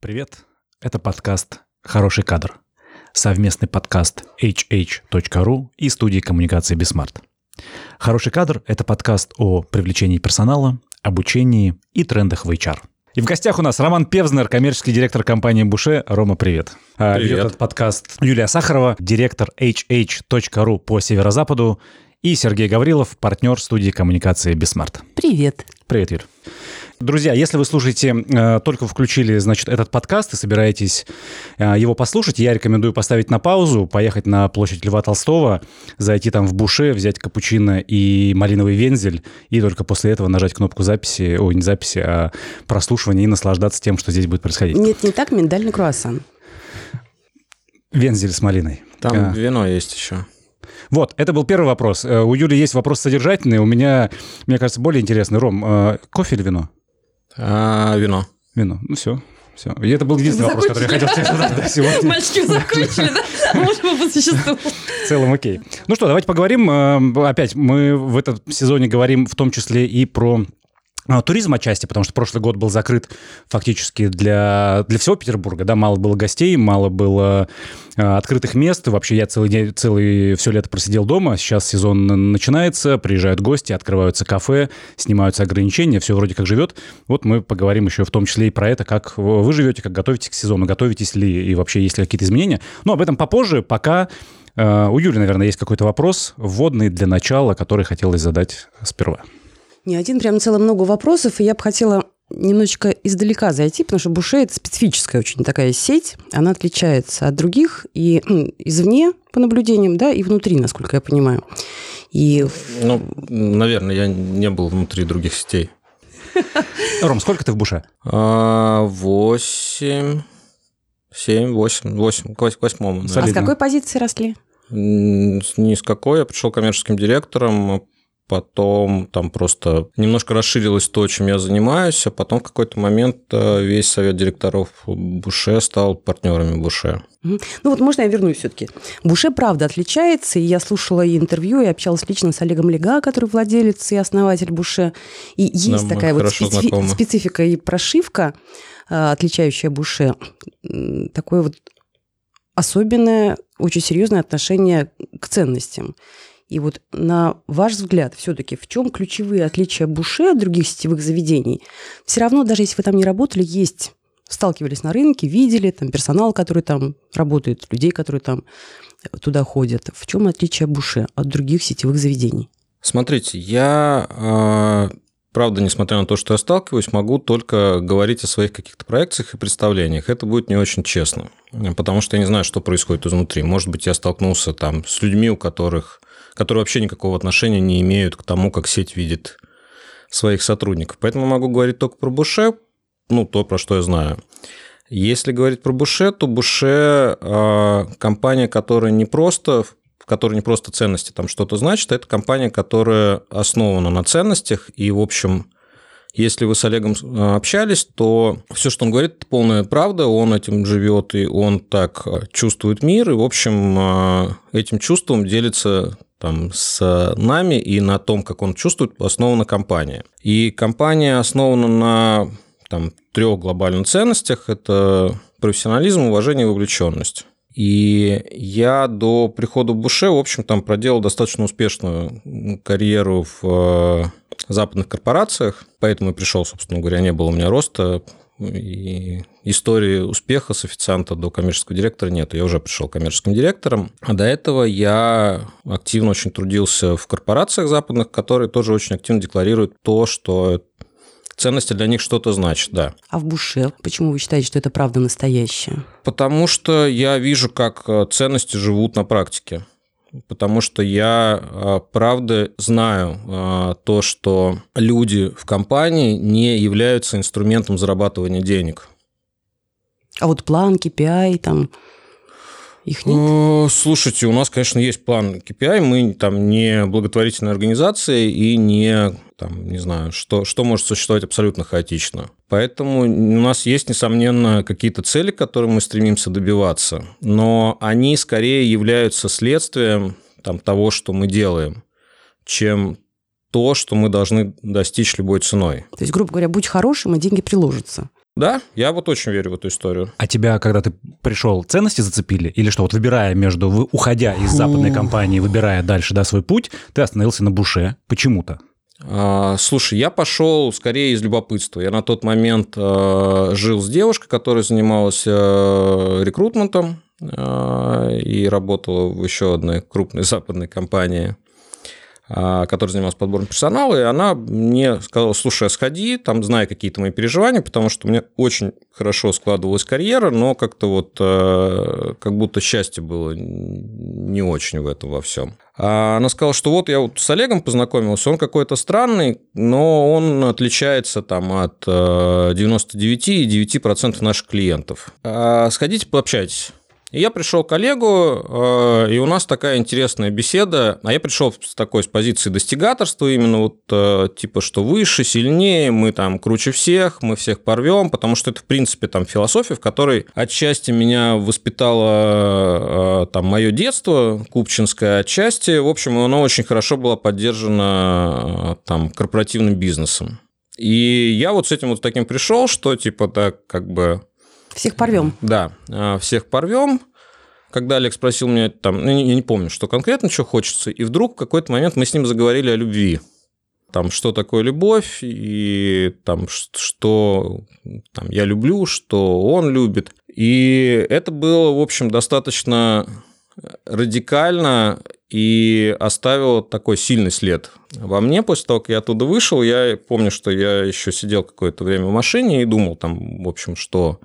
Привет, это подкаст «Хороший кадр». Совместный подкаст hh.ru и студии коммуникации «BeSmart». «Хороший кадр» — это подкаст о привлечении персонала, обучении и трендах в HR. И в гостях у нас Роман Певзнер, коммерческий директор компании «Буше». Рома, привет. А, Привет. Ведет этот подкаст Юлия Сахарова, директор hh.ru по северо-западу, и Сергей Гаврилов, партнер студии коммуникации «BeSmart». Привет. Привет, Юль. Друзья, если вы слушаете, э, только включили, значит, этот подкаст и собираетесь э, его послушать, я рекомендую поставить на паузу, поехать на площадь Льва Толстого, зайти там в буше, взять капучино и малиновый вензель, и только после этого нажать кнопку записи, ой, не записи, а прослушивания и наслаждаться тем, что здесь будет происходить. Нет, не так, миндальный круассан. Вензель с малиной. Там А. вино есть еще. Вот, это был первый вопрос. Э, У Юли есть вопрос содержательный, у меня, мне кажется, более интересный. Ром, э, кофе или вино? А, вино. Вино. Ну все, все. И это был единственный вопрос, который я хотел тебе задать да, сегодня. Мальчики закончили, да? Можем по существу. В целом окей. Ну что, давайте поговорим. э, Опять мы в этом сезоне говорим в том числе и про туризм отчасти, потому что прошлый год был закрыт фактически для, для всего Петербурга, да, мало было гостей, мало было э, открытых мест, вообще я целый день, целый, все лето просидел дома, сейчас сезон начинается, приезжают гости, открываются кафе, снимаются ограничения, все вроде как живет. Вот мы поговорим еще в том числе и про это, как вы живете, как готовитесь к сезону, готовитесь ли и вообще есть ли какие-то изменения. Но об этом попозже, пока э, у Юли, наверное, есть какой-то вопрос вводный для начала, который хотелось задать сперва. Не один, прям целое много вопросов, и я бы хотела немножечко издалека зайти, потому что Буше – это специфическая очень такая сеть, она отличается от других и м, извне, по наблюдениям, да, и внутри, насколько я понимаю. И Ну, наверное, я не был внутри других сетей. Ром, сколько ты в Буше? А, Восемь, семь, восемь, восемь, к вось- к восьмому. а с какой позиции росли? Ни с какой. Я пришел коммерческим директором, потом там просто немножко расширилось то, чем я занимаюсь, а потом в какой-то момент э, весь совет директоров Буше стал партнерами Буше. Ну вот можно я вернусь все-таки. Буше правда отличается, и я слушала и интервью, и общалась лично с Олегом Лега, который владелец и основатель Буше. И есть Да, такая вот специфи- знакомы. специфика и прошивка, а, отличающая Буше. Такое вот особенное, очень серьезное отношение к ценностям. И вот на ваш взгляд, все-таки в чем ключевые отличия Буше от других сетевых заведений? Все равно, даже если вы там не работали, есть сталкивались на рынке, видели там персонал, который там работает, людей, которые там туда ходят. В чем отличие Буше от других сетевых заведений? Смотрите, я, а, правда, несмотря на то, что я сталкиваюсь, могу только говорить о своих каких-то проекциях и представлениях. Это будет не очень честно, потому что я не знаю, что происходит изнутри. Может быть, я столкнулся там с людьми, у которых, которые вообще никакого отношения не имеют к тому, как сеть видит своих сотрудников. Поэтому могу говорить только про Буше, ну, то, про что я знаю. Если говорить про Буше, то Буше э, компания, которая не просто в которой не просто ценности там что-то значит, а это компания, которая основана на ценностях. И, в общем, если вы с Олегом э, общались, то все, что он говорит, это полная правда. Он этим живет, и он так э, чувствует мир. И, в общем, этим чувством делится там, с нами, и на том, как он чувствует, основана компания. И компания основана на там, трех глобальных ценностях. Это профессионализм, уважение и вовлеченность. И я до прихода в Буше, в общем, там проделал достаточно успешную карьеру в э, западных корпорациях, поэтому и пришел, собственно говоря, не было у меня роста, и истории успеха с официанта до коммерческого директора нет. Я уже пришел коммерческим директором. А до этого я активно очень трудился в корпорациях западных, которые тоже очень активно декларируют то, что ценности для них что-то значит, да. А в Буше почему вы считаете, что это правда настоящее? Потому что я вижу, как э, ценности живут на практике. Потому что я, э, правда, знаю э, то, что люди в компании не являются инструментом зарабатывания денег. А вот план, KPI, там, их нет? Э, Слушайте, у нас, конечно, есть план KPI. Мы там не благотворительная организация и не, там, не знаю, что, что может существовать абсолютно хаотично. Поэтому у нас есть, несомненно, какие-то цели, к которым мы стремимся добиваться, но они скорее являются следствием там, того, что мы делаем, чем то, что мы должны достичь любой ценой. То есть, грубо говоря, будь хорошим, и деньги приложатся. Да, я вот очень верю в эту историю. А тебя, когда ты пришел, ценности зацепили? Или что, вот выбирая между, уходя из западной компании, выбирая дальше, да, свой путь, ты остановился на буше почему-то? А, Слушай, я пошел скорее из любопытства. Я на тот момент э, жил с девушкой, которая занималась э, рекрутментом и работала в еще одной крупной западной компании, а, которая занималась подбором персонала, и она мне сказала, слушай, сходи, там, знай какие-то мои переживания, потому что у меня очень хорошо складывалась карьера, но как-то вот э, как будто счастье было не очень в этом во всем. А Она сказала, что вот я вот с Олегом познакомился, он какой-то странный, но он отличается там от э, 99,9% наших клиентов. А Сходите, пообщайтесь. И я пришел к Олегу, э, и у нас такая интересная беседа. А я пришел с такой с позиции достигаторства, именно вот э, типа, что выше, сильнее, мы там круче всех, мы всех порвем, потому что это, в принципе, там философия, в которой отчасти меня воспитало э, там мое детство купчинское, отчасти, в общем, оно очень хорошо было поддержано там корпоративным бизнесом. И я вот с этим вот таким пришел, что типа так как бы Всех порвем. да, а, всех порвем. Когда Олег спросил меня, там, ну, я не помню, что конкретно, что хочется, и вдруг в какой-то момент мы с ним заговорили о любви. Там, что такое любовь, и там, что там, я люблю, что он любит. И это было, в общем, достаточно радикально и оставило такой сильный след во мне. После того, как я оттуда вышел, я помню, что я еще сидел какое-то время в машине и думал там, в общем, что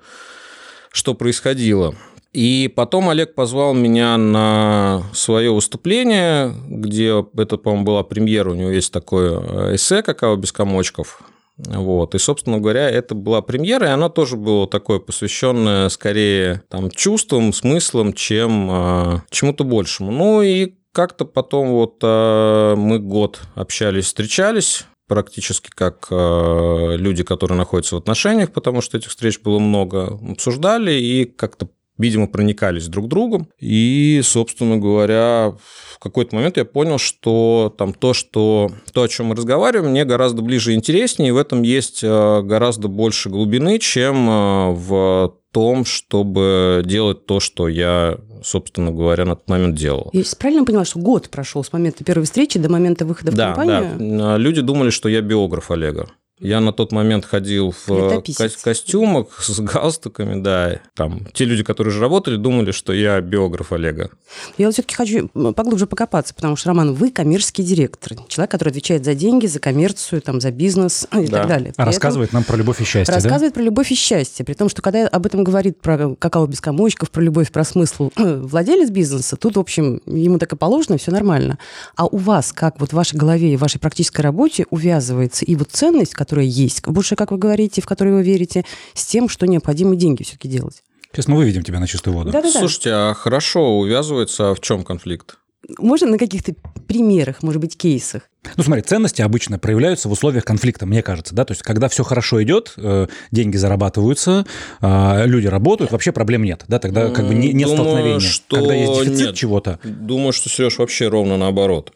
что происходило. И потом Олег позвал меня на свое выступление, где это, по-моему, была премьера, у него есть такое э, эссе «Какао без комочков». Вот. И, собственно говоря, это была премьера, и она тоже была такое посвященное скорее там, чувствам, смыслам, чем э, чему-то большему. Ну и как-то потом вот э, мы год общались, встречались, практически как э, люди, которые находятся в отношениях, потому что этих встреч было много, обсуждали и как-то видимо, проникались друг другом. И, собственно говоря, в какой-то момент я понял, что там то, что, то, о чем мы разговариваем, мне гораздо ближе и интереснее, и в этом есть э, гораздо больше глубины, чем э, в том, чтобы делать то, что я, собственно говоря, на тот момент делал. Я правильно поняла, что год прошел с момента первой встречи до момента выхода в Да, компанию? да. Люди думали, что я биограф Олега. Я на тот момент ходил в э, ко- костюмах с галстуками, да. Там те люди, которые уже работали, думали, что я биограф Олега. Я вот все-таки хочу поглубже покопаться, потому что, Роман, вы коммерческий директор, человек, который отвечает за деньги, за коммерцию, там, за бизнес и Да. так далее. При А рассказывает нам про любовь и счастье, рассказывает про любовь и счастье, при том, что когда об этом говорит про какао без комочков, про любовь, про смысл владелец бизнеса, тут, в общем, ему так и положено, все нормально. А у вас, как вот в вашей голове и в вашей практической работе увязывается и вот ценность, которая есть, больше, как вы говорите, в которую вы верите, с тем, что необходимо деньги все-таки делать? Сейчас мы выведем тебя на чистую воду. Да-да-да. Слушайте, а хорошо увязывается, а в чем конфликт? Можно на каких-то примерах, может быть, кейсах? Ну, смотри, ценности обычно проявляются в условиях конфликта, мне кажется, да, то есть когда все хорошо идет, э, деньги зарабатываются, э, люди работают, вообще проблем нет, да, тогда как бы не- нет Думаю, столкновения. что Когда есть дефицит нет. чего-то, Думаю, что, Сереж, вообще ровно наоборот.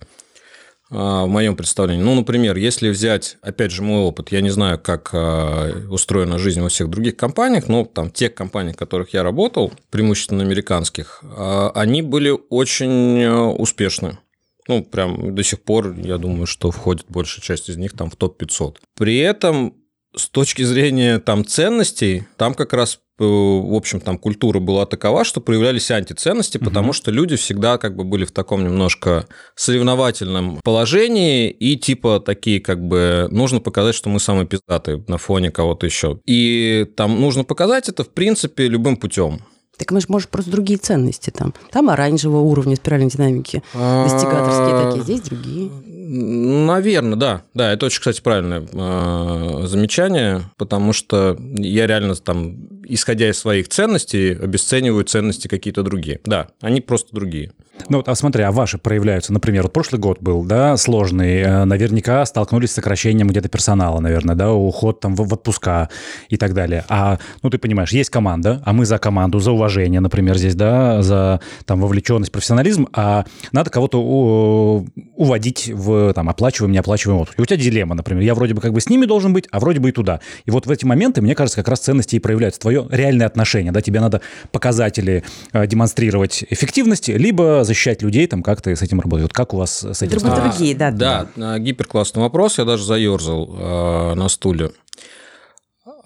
А, В моем представлении. Ну, например, если взять, опять же, мой опыт, я не знаю, как а, устроена жизнь во всех других компаниях, но там тех компаний, в которых я работал, преимущественно американских, а, они были очень а, успешны. Ну, прям до сих пор, я думаю, что входит большая часть из них там в топ-500. При этом с точки зрения там ценностей, там как раз э, в общем, там культура была такова, что проявлялись антиценности, потому что люди всегда как бы были в таком немножко соревновательном положении и типа такие как бы нужно показать, что мы самые пиздатые на фоне кого-то еще. И там нужно показать это в принципе любым путем. Так мы же, может, просто другие ценности там. Там оранжевого уровня спиральной динамики. Достигаторские такие, здесь другие. Наверное, да. Да, это очень, кстати, правильное э, замечание, потому что я реально там, исходя из своих ценностей, обесцениваю ценности какие-то другие. Да, они просто другие. Ну вот, а смотри, а ваши проявляются, например, вот прошлый год был, да, сложный, э, наверняка столкнулись с сокращением где-то персонала, наверное, да, уход там в, в отпуска и так далее. А, ну ты понимаешь, есть команда, а мы за команду, за уважение, например, здесь, да, за там вовлеченность, профессионализм, а надо кого-то у- уводить в там, оплачиваем, не оплачиваем отпуск. И у тебя дилемма, например. Я вроде бы как бы с ними должен быть, а вроде бы и туда. И вот в эти моменты, мне кажется, как раз ценности и проявляются. Твое реальное отношение. Да? Тебе надо показатели э, демонстрировать эффективности, либо защищать людей, там, как ты с этим работаешь. Вот как у вас с этим? Драматургии, да. Да, да. гиперклассный вопрос. Я даже заерзал э, на стуле.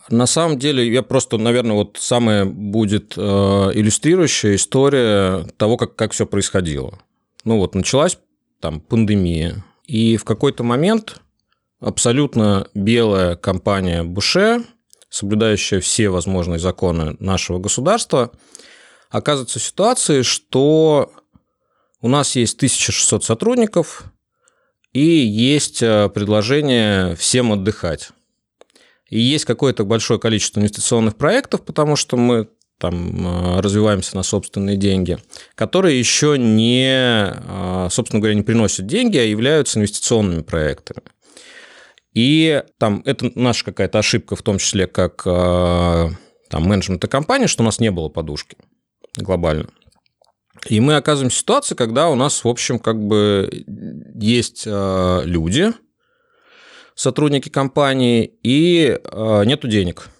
На самом деле, я просто, наверное, вот самая будет э, иллюстрирующая история того, как, как все происходило. Ну вот началась там пандемия, и в какой-то момент абсолютно белая компания Буше, соблюдающая все возможные законы нашего государства, оказывается в ситуации, что у нас есть 1600 сотрудников, и есть э, предложение всем отдыхать. И есть какое-то большое количество инвестиционных проектов, потому что мы там э, развиваемся на собственные деньги, которые еще не, э, собственно говоря, не приносят деньги, а являются инвестиционными проектами. И там это наша какая-то ошибка, в том числе как там, менеджмента компании, что у нас не было подушки глобально. И мы оказываемся в ситуации, когда у нас, в общем, как бы есть люди, сотрудники компании, и нету денег –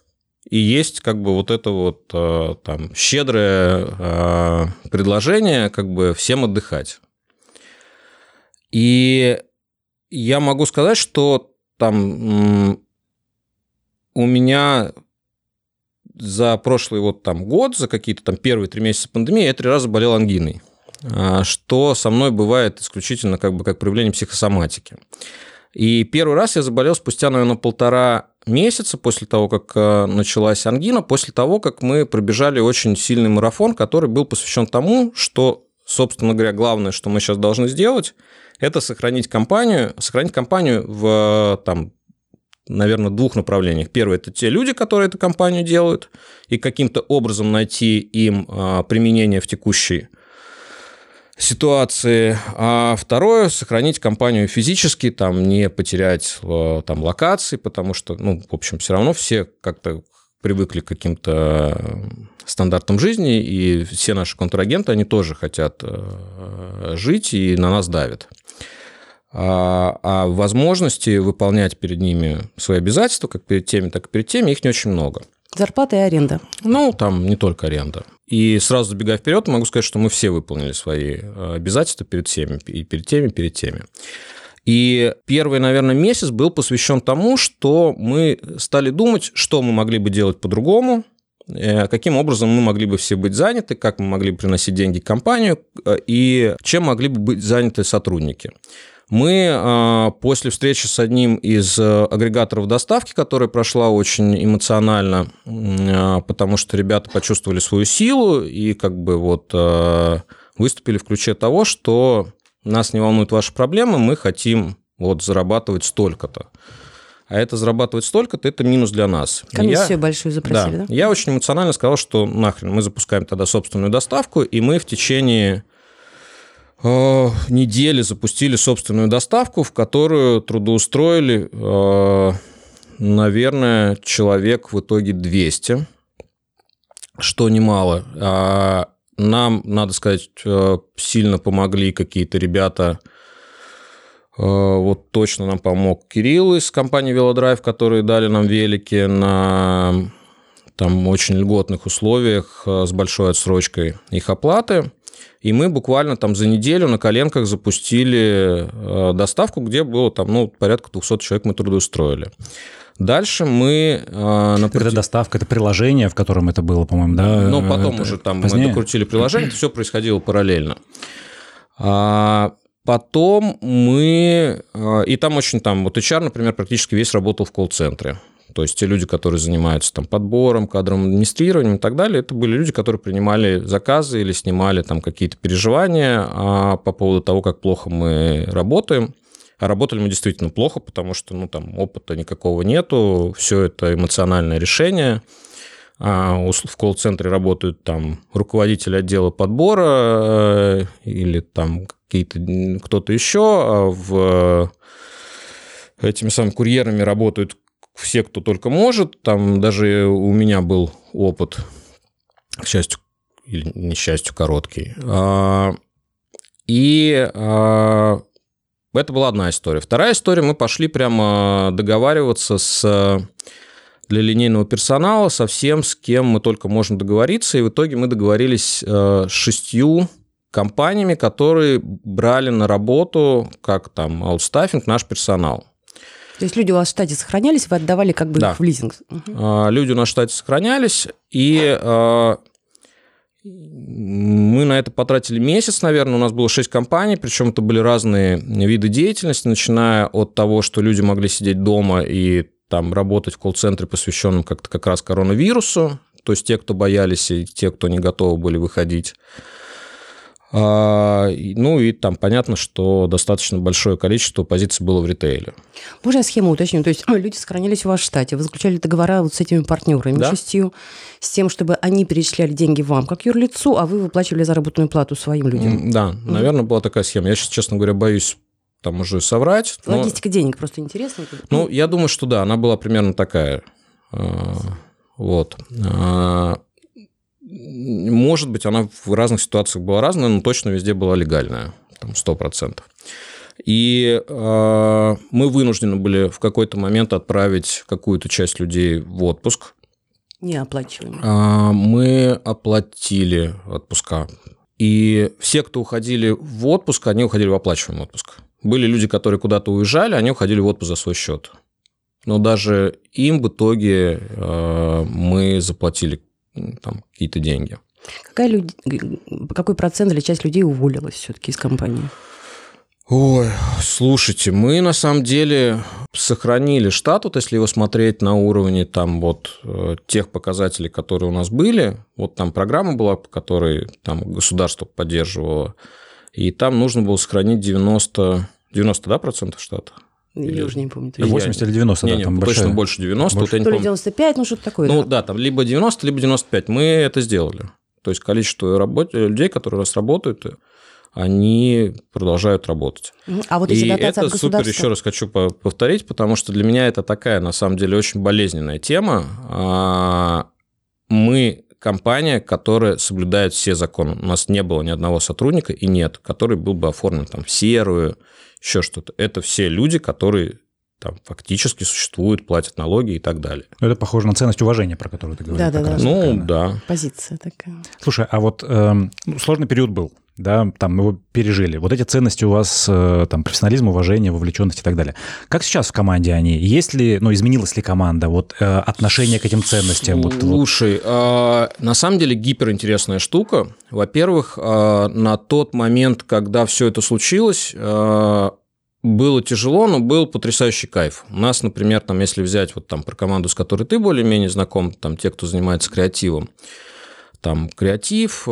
и есть как бы вот это вот э, там щедрое э, предложение как бы всем отдыхать. И я могу сказать, что там у меня за прошлый вот там год, за какие-то там первые три месяца пандемии я три раза болел ангиной, а, что со мной бывает исключительно как бы как проявление психосоматики. И первый раз я заболел спустя, наверное, полтора месяца после того, как э, началась ангина, после того, как мы пробежали очень сильный марафон, который был посвящен тому, что, собственно говоря, главное, что мы сейчас должны сделать, это сохранить компанию, сохранить компанию в там, наверное, двух направлениях. Первое – это те люди, которые эту компанию делают, и каким-то образом найти им э, применение в текущей ситуации. А второе, сохранить компанию физически, там, не потерять э, там, локации, потому что, ну, в общем, все равно все как-то привыкли к каким-то стандартам жизни, и все наши контрагенты, они тоже хотят э, жить и на нас давят. А, а возможности выполнять перед ними свои обязательства, как перед теми, так и перед теми, их не очень много. Зарплата и аренда. Ну, там не только аренда. И сразу забегая вперед, могу сказать, что мы все выполнили свои э, обязательства перед всеми, и перед теми, и перед теми. И первый, наверное, месяц был посвящен тому, что мы стали думать, что мы могли бы делать по-другому, э, каким образом мы могли бы все быть заняты, как мы могли бы приносить деньги в компанию э, и чем могли бы быть заняты сотрудники. Мы а, после встречи с одним из э, агрегаторов доставки, которая прошла очень эмоционально, а, потому что ребята почувствовали свою силу и как бы вот э, выступили в ключе того, что нас не волнуют ваши проблемы, мы хотим вот зарабатывать столько-то. А это зарабатывать столько-то, это минус для нас. Комиссию я, большую запросили, да, да? Я очень эмоционально сказал, что нахрен, мы запускаем тогда собственную доставку, и мы в течение недели запустили собственную доставку, в которую трудоустроили, э, наверное, человек в итоге 200, что немало. А нам, надо сказать, э, сильно помогли какие-то ребята. Вот точно нам помог Кирилл из компании Велодрайв, которые дали нам велики на там очень льготных условиях с большой отсрочкой их оплаты. И мы буквально там за неделю на коленках запустили э, доставку, где было там, ну, порядка 200 человек мы трудоустроили. Dальше мы... Э, например... Это доставка, это приложение, в котором это было, по-моему, да? Ну, потом это уже там позднее? мы докрутили приложение, это все происходило параллельно. А потом мы... Э, и там очень там... Вот HR, например, практически весь работал в колл-центре. То есть те люди, которые занимаются там подбором, кадровым администрированием и так далее, это были люди, которые принимали заказы или снимали там какие-то переживания а, по поводу того, как плохо мы работаем. А работали мы действительно плохо, потому что ну, там опыта никакого нету, все это эмоциональное решение. А в колл-центре работают там руководители отдела подбора э, или там какие-то кто-то еще, а в этими самыми курьерами работают все, кто только может. Там даже у меня был опыт, к счастью, или несчастью, короткий. А, и а, Это была одна история. Вторая история, мы пошли прямо договариваться с для линейного персонала со всем, с кем мы только можем договориться. И в итоге мы договорились э, с шестью компаниями, которые брали на работу, как там, аутстаффинг, наш персонал. То есть люди у вас в штате сохранялись, вы отдавали как бы Да. их в лизинг? Мгм. Люди у нас в штате сохранялись, и э, мы на это потратили месяц, наверное. У нас было 6 компаний, причем это были разные виды деятельности, начиная от того, что люди могли сидеть дома и там работать в колл-центре, посвященном как-то как раз коронавирусу, то есть те, кто боялись, и те, кто не готовы были выходить. А, Ну и там понятно, что достаточно большое количество позиций было в ритейле. Можно я схему уточню? То есть люди вас в штате, вы заключали договора вот с этими партнерами, Да. шестью, с тем, чтобы они перечисляли деньги вам как юрлицу, а вы выплачивали заработную плату своим людям. Да, наверное, была такая схема. Я сейчас, честно говоря, боюсь там уже соврать. но- Логистика денег просто интересно. Ну, я думаю, что да, она была примерно такая. А, Вот. Может быть, она в разных ситуациях была разная, но точно везде была легальная, там, 100%. И а, мы вынуждены были в какой-то момент отправить какую-то часть людей в отпуск. Не оплачиваем. А, Мы оплатили отпуска. И все, кто уходили в отпуск, они уходили в оплачиваемый отпуск. Были люди, которые куда-то уезжали, они уходили в отпуск за свой счет. Но даже им в итоге э, мы заплатили там, какие-то деньги. Какая люд- Какой процент или часть людей уволилась все-таки из компании? Ой, слушайте, мы на самом деле сохранили штат, вот если его смотреть на уровне там вот э, тех показателей, которые у нас были, вот там программа была, по которой там государство поддерживало, и там нужно было сохранить 90, 90 да, процентов штата? Я Или- уже не помню. Или я 80 или 90, не, да, не, там точно большая- больше 90, вот я не То ли помню. 95, ну что-то такое. Ну да. да, там либо 90, либо 95. Мы это сделали. То есть количество работ... людей, которые у нас работают, они продолжают работать. Мгм. А вот если И это от супер, еще раз хочу по- повторить, потому что для меня это такая, на самом деле, очень болезненная тема. А, Мы компания, которая соблюдает все законы. У нас не было ни одного сотрудника, и нет, который был бы оформлен там в серую, еще что-то. Это все люди, которые там фактически существуют, платят налоги и так далее. Ну, это похоже на ценность уважения, про которую ты говорил. Да-да-да. как раз Ну, такая, да. да. Позиция такая. Слушай, а вот ну, сложный период был, да, там его пережили. Вот эти ценности у вас, э, там, профессионализм, уважение, вовлеченность и так далее. Как сейчас в команде они? Есть ли, ну, изменилась ли команда? Вот э, отношение к этим ценностям? Вот, вот. Слушай, а, на самом деле гиперинтересная штука. Во-первых, а, на тот момент, когда все это случилось, а, было тяжело, но был потрясающий кайф. У нас, например, там, если взять вот там про команду, с которой ты более-менее знаком, там те, кто занимается креативом, там креатив, э,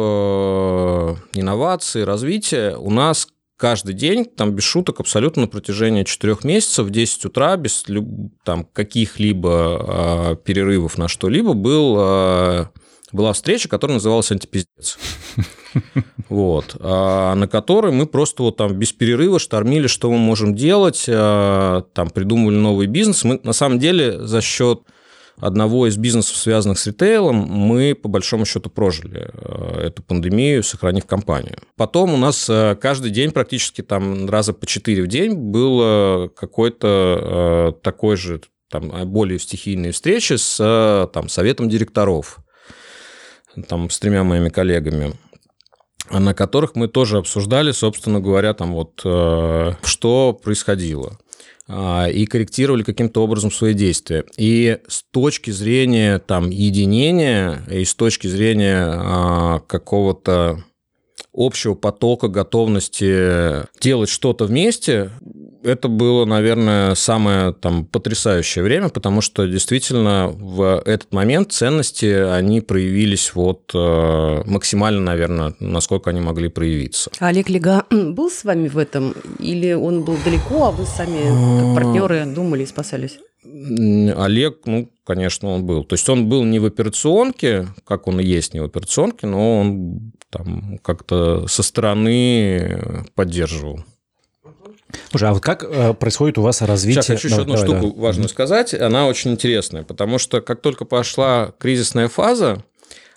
инновации, развитие, у нас каждый день, там без шуток, абсолютно на протяжении четырех месяцев в 10 утра, без там, каких-либо э, перерывов на что-либо, был, э, была встреча, которая называлась «Антипиздец». Вот. а, На которой мы просто вот там без перерыва штормили, что мы можем делать, там придумывали новый бизнес. Мы на самом деле за счет одного из бизнесов, связанных с ритейлом, мы по большому счету прожили э, эту пандемию, сохранив компанию. Потом у нас э, каждый день практически там раза по четыре в день было какой-то э, такой же там более стихийные встречи с там, советом директоров, там с тремя моими коллегами на которых мы тоже обсуждали, собственно говоря, там вот э, что происходило и корректировали каким-то образом свои действия. И с точки зрения там единения и с точки зрения а, какого-то общего потока готовности делать что-то вместе, это было, наверное, самое там потрясающее время, потому что действительно в этот момент ценности, они проявились вот э, максимально, наверное, насколько они могли проявиться. А Олег Лега был с вами в этом? Или он был далеко, а вы сами, как партнеры, думали и спасались? Олег, ну, конечно, он был. То есть он был не в операционке, как он и есть не в операционке, но он там как-то со стороны поддерживал. Слушай, а вот как э, происходит у вас развитие... Сейчас хочу еще Давай, одну давай, штуку давай. важную сказать. Она очень интересная, потому что как только пошла кризисная фаза,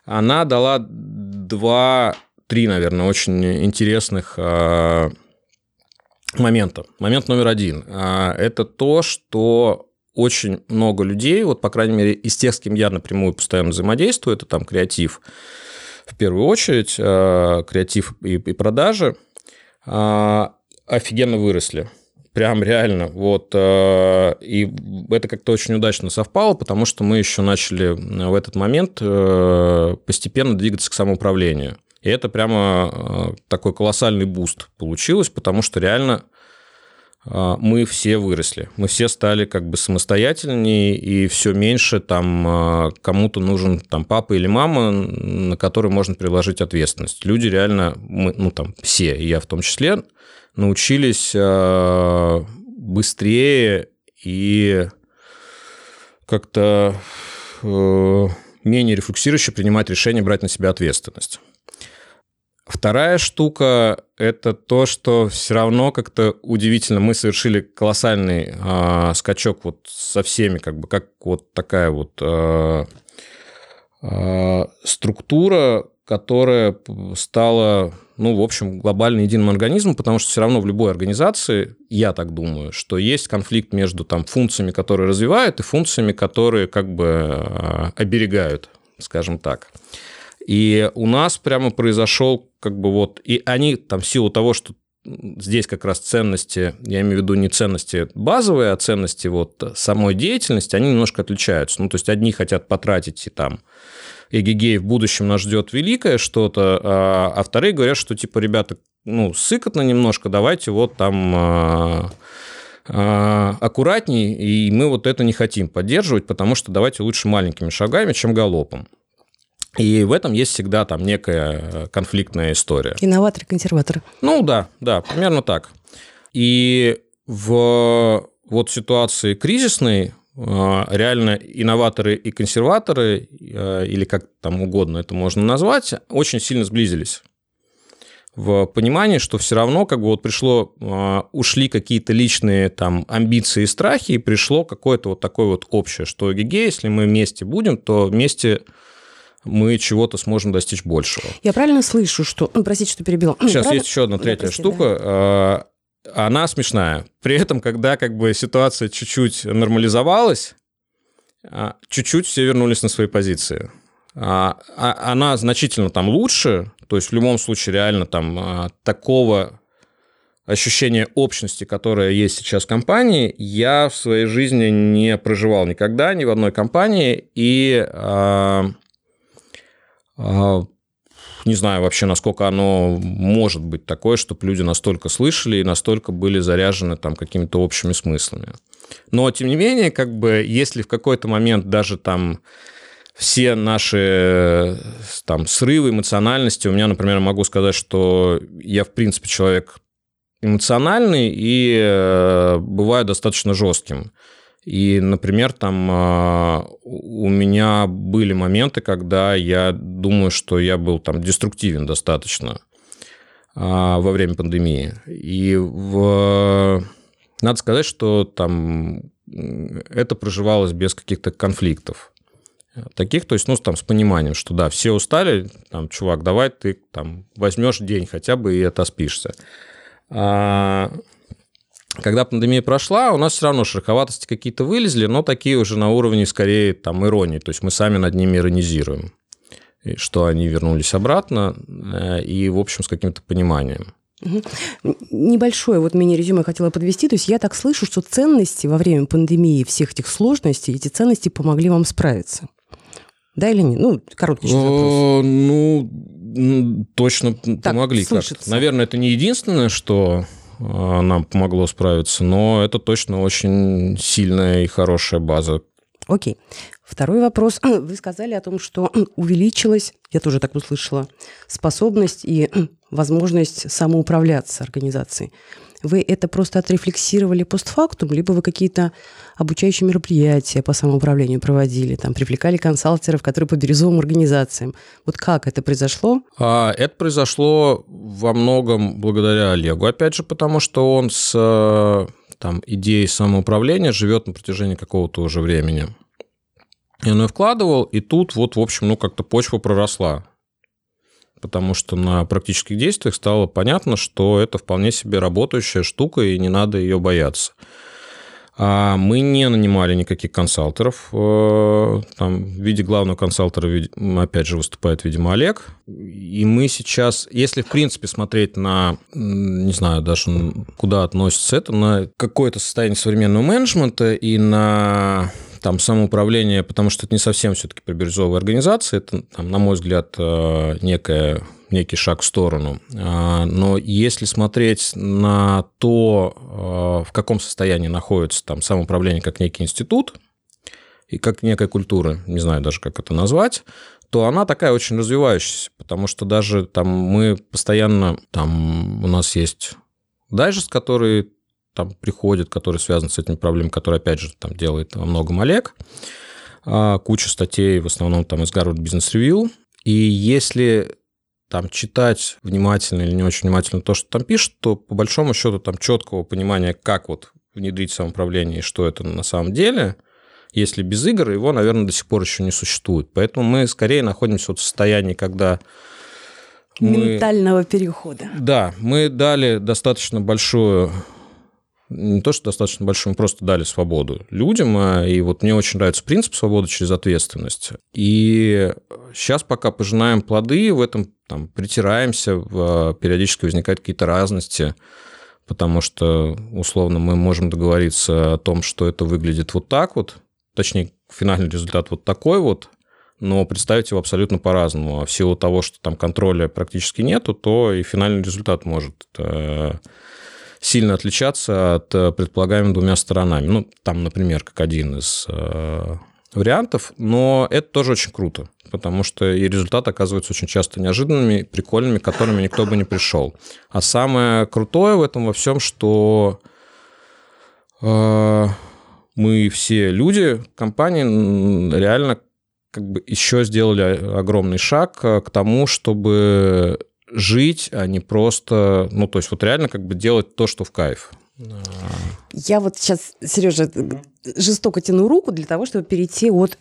она дала два, три, наверное, очень интересных а, момента. Момент номер один. А, это то, что очень много людей, вот, по крайней мере, из тех, с кем я напрямую постоянно взаимодействую, это там креатив, в первую очередь, а, креатив и, и продажи, а, офигенно выросли. Прям реально. Вот. И это как-то очень удачно совпало, потому что мы еще начали в этот момент постепенно двигаться к самоуправлению. И это прямо такой колоссальный boost получилось, потому что реально мы все выросли, мы все стали как бы самостоятельнее, и все меньше там а, кому-то нужен там папа или мама, на который можно переложить ответственность. Люди реально, мы, ну там все, я в том числе, научились а, быстрее и как-то э, менее рефлексирующе принимать решения, брать на себя ответственность. Вторая штука – это то, что все равно как-то удивительно. Мы совершили колоссальный э, скачок вот со всеми, как бы как вот такая вот э, э, структура, которая стала, ну, в общем, глобально единым организмом, потому что все равно в любой организации, я так думаю, что есть конфликт между там функциями, которые развивают, и функциями, которые как бы оберегают, скажем так. И у нас прямо произошел как бы вот... И они там в силу того, что здесь как раз ценности, я имею в виду не ценности базовые, а ценности вот самой деятельности, они немножко отличаются. Ну, то есть одни хотят потратить и там эгегей, в будущем нас ждет великое что-то, а, а вторые говорят, что типа, ребята, ну, сыкотно немножко, давайте вот там а, а, аккуратней, и мы вот это не хотим поддерживать, потому что давайте лучше маленькими шагами, чем галопом. И в этом есть всегда там некая э, конфликтная история. Инноваторы, консерваторы. Ну да, да, примерно так. И в вот ситуации кризисной э, реально инноваторы и консерваторы, э, или как там угодно это можно назвать, очень сильно сблизились в понимании, что все равно как бы вот пришло, ушли какие-то личные там амбиции и страхи, и пришло какое-то вот такое вот общее, что ГГ, если мы вместе будем, то вместе мы чего-то сможем достичь большего. Я правильно слышу, что... Ну, простите, что перебила. Сейчас правильно? есть еще одна третья прости, штука. Да. А, она смешная. При этом, когда как бы ситуация чуть-чуть нормализовалась, а, чуть-чуть все вернулись на свои позиции. А, она значительно там лучше, то есть в любом случае реально там такого ощущения общности, которое есть сейчас в компании, я в своей жизни не проживал никогда ни в одной компании, и а, не знаю вообще, насколько оно может быть такое, чтобы люди настолько слышали и настолько были заряжены там какими-то общими смыслами. Но, тем не менее, как бы, если в какой-то момент даже там все наши там срывы эмоциональности, у меня, например, могу сказать, что я, в принципе, человек эмоциональный и э, бываю достаточно жестким. И, например, там а, у меня были моменты, когда я думаю, что я был там деструктивен достаточно а, во время пандемии. И в... надо сказать, что там это проживалось без каких-то конфликтов. Таких, то есть, ну, там, с пониманием, что да, все устали, там, чувак, давай ты там возьмешь день хотя бы и отоспишься. А когда пандемия прошла, у нас все равно широковатости какие-то вылезли, но такие уже на уровне скорее там иронии, то есть мы сами над ними иронизируем, и что они вернулись обратно э, и, в общем, с каким-то пониманием. Небольшое вот мини-резюме хотела подвести. То есть я так слышу, что ценности во время пандемии всех этих сложностей, эти ценности помогли вам справиться. Да или нет? Ну, короткий вопрос. Ну, точно помогли. Наверное, это не единственное, что нам помогло справиться, но это точно очень сильная и хорошая база. Окей. Второй вопрос. Вы сказали о том, что увеличилась, я тоже так услышала, способность и возможность самоуправляться организацией. Вы это просто отрефлексировали постфактум, либо вы какие-то обучающие мероприятия по самоуправлению проводили, там, привлекали консалтеров, которые по бирюзовым организациям. Вот как это произошло? А, это произошло во многом благодаря Олегу, опять же, потому что он с э, там, идеей самоуправления живет на протяжении какого-то уже времени. И он ее вкладывал, и тут вот, в общем, ну, как-то почва проросла потому что на практических действиях стало понятно, что это вполне себе работающая штука, и не надо ее бояться. А мы не нанимали никаких консалтеров. Э, там, в виде главного консалтера, опять же, выступает, видимо, Олег. И мы сейчас, если, в принципе, смотреть на, не знаю, даже куда относится это, на какое-то состояние современного менеджмента и на там самоуправление, потому что это не совсем все-таки прибирюзовая организация, это, там, на мой взгляд, э, некая некий шаг в сторону. А, но если смотреть на то, э, в каком состоянии находится там самоуправление как некий институт и как некая культура, не знаю даже, как это назвать, то она такая очень развивающаяся, потому что даже там мы постоянно, там у нас есть дайджест, который там приходит, который связан с этими проблемами, который, опять же, там делает во многом Олег. А, куча статей, в основном там из Harvard Business Review. И если там читать внимательно или не очень внимательно то, что там пишут, то по большому счету там четкого понимания, как вот внедрить самоуправление и что это на самом деле, если без игр, его, наверное, до сих пор еще не существует. Поэтому мы скорее находимся вот в состоянии, когда мы... Ментального перехода. Да, мы дали достаточно большую не то, что достаточно большой, мы просто дали свободу людям, а, и вот мне очень нравится принцип свободы через ответственность. И сейчас пока пожинаем плоды, в этом там притираемся, периодически возникают какие-то разности, потому что, условно, мы можем договориться о том, что это выглядит вот так вот, точнее, финальный результат вот такой вот, но представить его абсолютно по-разному. А в силу того, что там контроля практически нету, то и финальный результат может э, сильно отличаться от э, предполагаемых двумя сторонами. Ну, там, например, как один из э, вариантов, но это тоже очень круто, потому что и результаты оказываются очень часто неожиданными, прикольными, которыми никто бы не пришел. А самое крутое в этом во всем, что э, мы все люди, компании реально как бы еще сделали огромный шаг к тому, чтобы жить, а не просто, ну, то есть вот реально как бы делать то, что в кайф. Я вот сейчас, Сережа, жестоко тяну руку для того, чтобы перейти от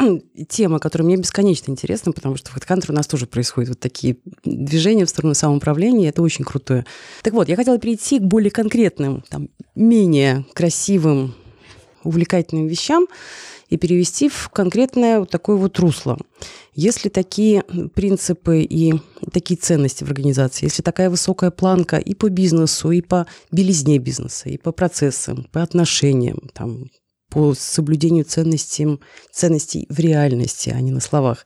темы, которая мне бесконечно интересна, потому что в HeadHunter у нас тоже происходят вот такие движения в сторону самоуправления, это очень крутое. Так вот, я хотела перейти к более конкретным, там, менее красивым, увлекательным вещам и перевести в конкретное вот такое вот русло. Если такие принципы и такие ценности в организации, если такая высокая планка и по бизнесу, и по белизне бизнеса, и по процессам, по отношениям, там, по соблюдению ценностей, ценностей в реальности, а не на словах,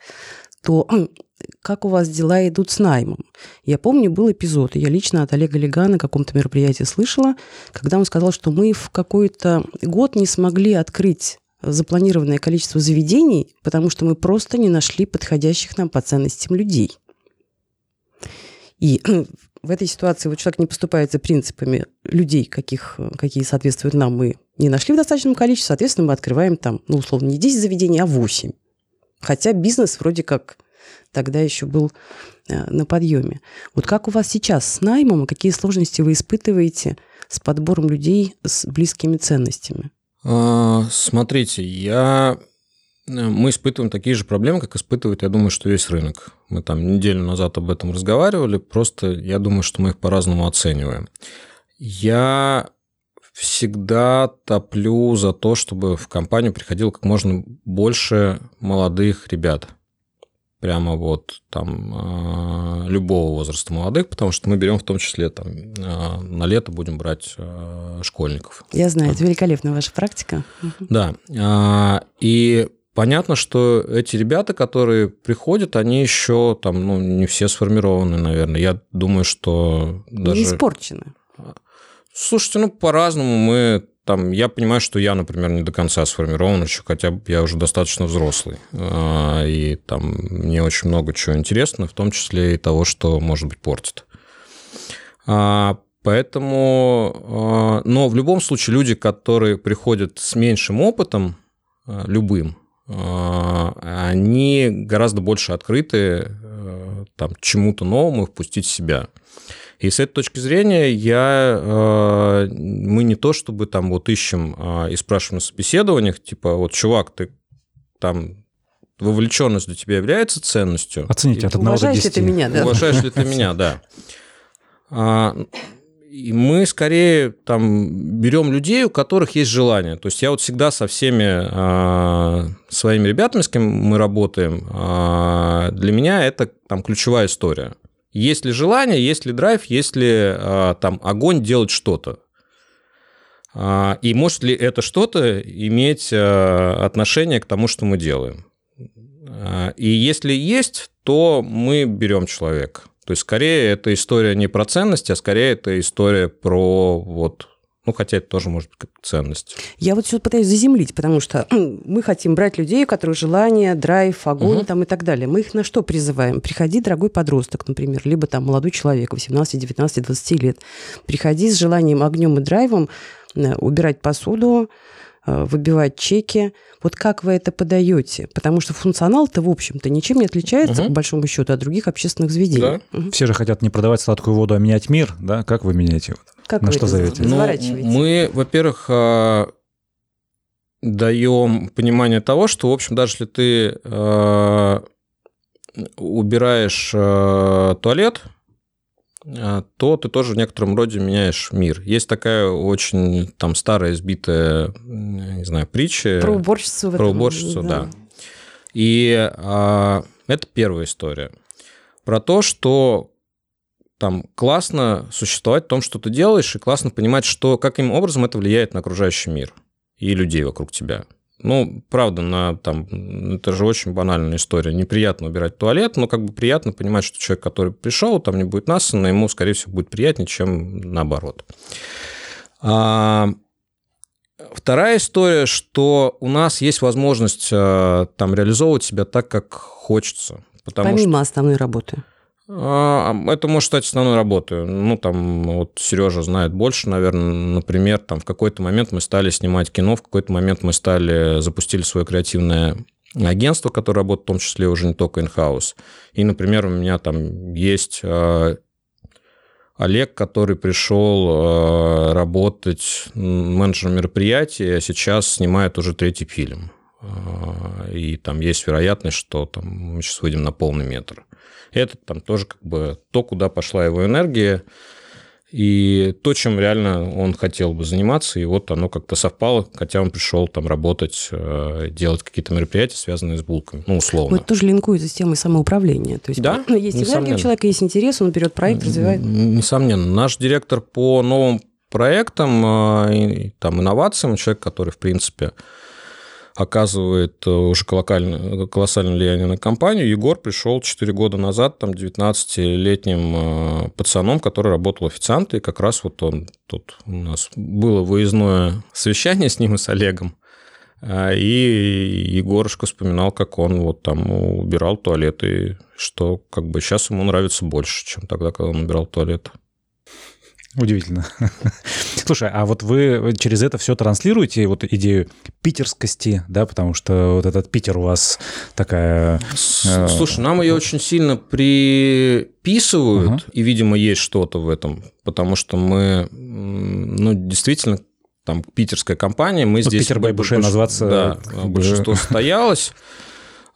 то как у вас дела идут с наймом? Я помню, был эпизод, и я лично от Олега Легана на каком-то мероприятии слышала, когда он сказал, что мы в какой-то год не смогли открыть запланированное количество заведений, потому что мы просто не нашли подходящих нам по ценностям людей. И в этой ситуации вот человек не поступает за принципами людей, каких, какие соответствуют нам, мы не нашли в достаточном количестве, соответственно, мы открываем там, ну, условно, не 10 заведений, а 8. Хотя бизнес вроде как тогда еще был э, на подъеме. Вот как у вас сейчас с наймом, какие сложности вы испытываете с подбором людей с близкими ценностями? А, смотрите, я... Э, мы испытываем такие же проблемы, как испытывает, я думаю, что весь рынок. Мы там неделю назад об этом разговаривали, просто я думаю, что мы их по-разному оцениваем. Я всегда топлю за то, чтобы в компанию приходило как можно больше молодых ребят прямо вот там а, любого возраста молодых, потому что мы берем в том числе там а, на лето будем брать а, школьников. Я знаю, это великолепная ваша практика. Да, и понятно, что эти ребята, которые приходят, они еще там, ну, не все сформированы, наверное. Я думаю, что даже... Не испорчены. Слушайте, ну, по-разному мы там, я понимаю, что я, например, не до конца сформирован еще, хотя я уже достаточно взрослый. А, и там мне очень много чего интересно, в том числе и того, что, может быть, портит. А, поэтому, а, но в любом случае люди, которые приходят с меньшим опытом, любым, они гораздо больше открыты там, чему-то новому впустить в себя. И с этой точки зрения я, э, мы не то чтобы там вот ищем э, и спрашиваем на собеседованиях, типа, вот, чувак, ты там вовлеченность для тебя является ценностью. Оцените от 1 до 10. Уважаешь ли ты меня, да? Уважаешь ли ты меня, да. А, и мы скорее там берем людей, у которых есть желание. То есть я вот всегда со всеми а, своими ребятами, с кем мы работаем, а, для меня это там ключевая история. Есть ли желание, есть ли драйв, есть ли а, там огонь делать что-то. А, и может ли это что-то иметь а, отношение к тому, что мы делаем. И если есть, то мы берем человека. То есть, скорее, это история не про ценности, а скорее это история про вот ну, хотя это тоже может быть как ценность. Я вот все пытаюсь заземлить, потому что мы хотим брать людей, у которых желание, драйв, огонь угу. там и так далее. Мы их на что призываем? Приходи, дорогой подросток, например, либо там молодой человек, 18, 19, 20 лет. Приходи с желанием, огнем и драйвом э, убирать посуду, выбивать чеки. Вот как вы это подаете? Потому что функционал-то, в общем-то, ничем не отличается, угу. по большому счету, от других общественных заведений. Да. Угу. Все же хотят не продавать сладкую воду, а менять мир, да? Как вы меняете его? Как На вы что зовете? Ну, мы, во-первых, а, даем понимание того, что, в общем, даже если ты а, убираешь а, туалет, то ты тоже в некотором роде меняешь мир. Есть такая очень там старая избитая, не знаю, притча. Про уборщицу. Про этом, уборщицу, да. И а, это первая история. Про то, что там классно существовать в том, что ты делаешь, и классно понимать, что, каким образом это влияет на окружающий мир и людей вокруг тебя. Ну, правда, на, там, это же очень банальная история. Неприятно убирать туалет, но как бы приятно понимать, что человек, который пришел, там не будет насано, ему, скорее всего, будет приятнее, чем наоборот. А, вторая история, что у нас есть возможность а, там реализовывать себя так, как хочется. Потому Помимо что... основной работы. А, это может стать основной работой. Ну, там, вот Сережа знает больше, наверное. Например, там в какой-то момент мы стали снимать кино, в какой-то момент мы стали, запустили свое креативное агентство, которое работает в том числе уже не только in-house. И, например, у меня там есть а, Олег, который пришел а, работать менеджером мероприятий, а сейчас снимает уже третий фильм. И там есть вероятность, что там мы сейчас выйдем на полный метр. Это там тоже как бы то, куда пошла его энергия, и то, чем реально он хотел бы заниматься, и вот оно как-то совпало, хотя он пришел там работать, э, делать какие-то мероприятия, связанные с булками, ну, условно. Ну, это тоже линкует с системой самоуправления. То есть да, есть энергия у человека, есть интерес, он берет проект, развивает. Несомненно. Наш директор по новым проектам, э, там, инновациям, человек, который, в принципе, оказывает э, уже колоссальное, влияние на компанию. Егор пришел 4 года назад, там, 19-летним э, пацаном, который работал официантом, и как раз вот он тут у нас было выездное совещание с ним и с Олегом, а, и Егорушка вспоминал, как он вот там убирал туалет, и что как бы сейчас ему нравится больше, чем тогда, когда он убирал туалет. Удивительно. Слушай, а вот вы через это все транслируете, вот идею питерскости, да, потому что вот этот Питер у вас такая... Э, слушай, нам ее очень сильно приписывают, угу. и, видимо, есть что-то в этом, потому что мы, ну, действительно, там, питерская компания, мы ну, здесь... Питер Байбуше назваться... Да, большинство состоялось.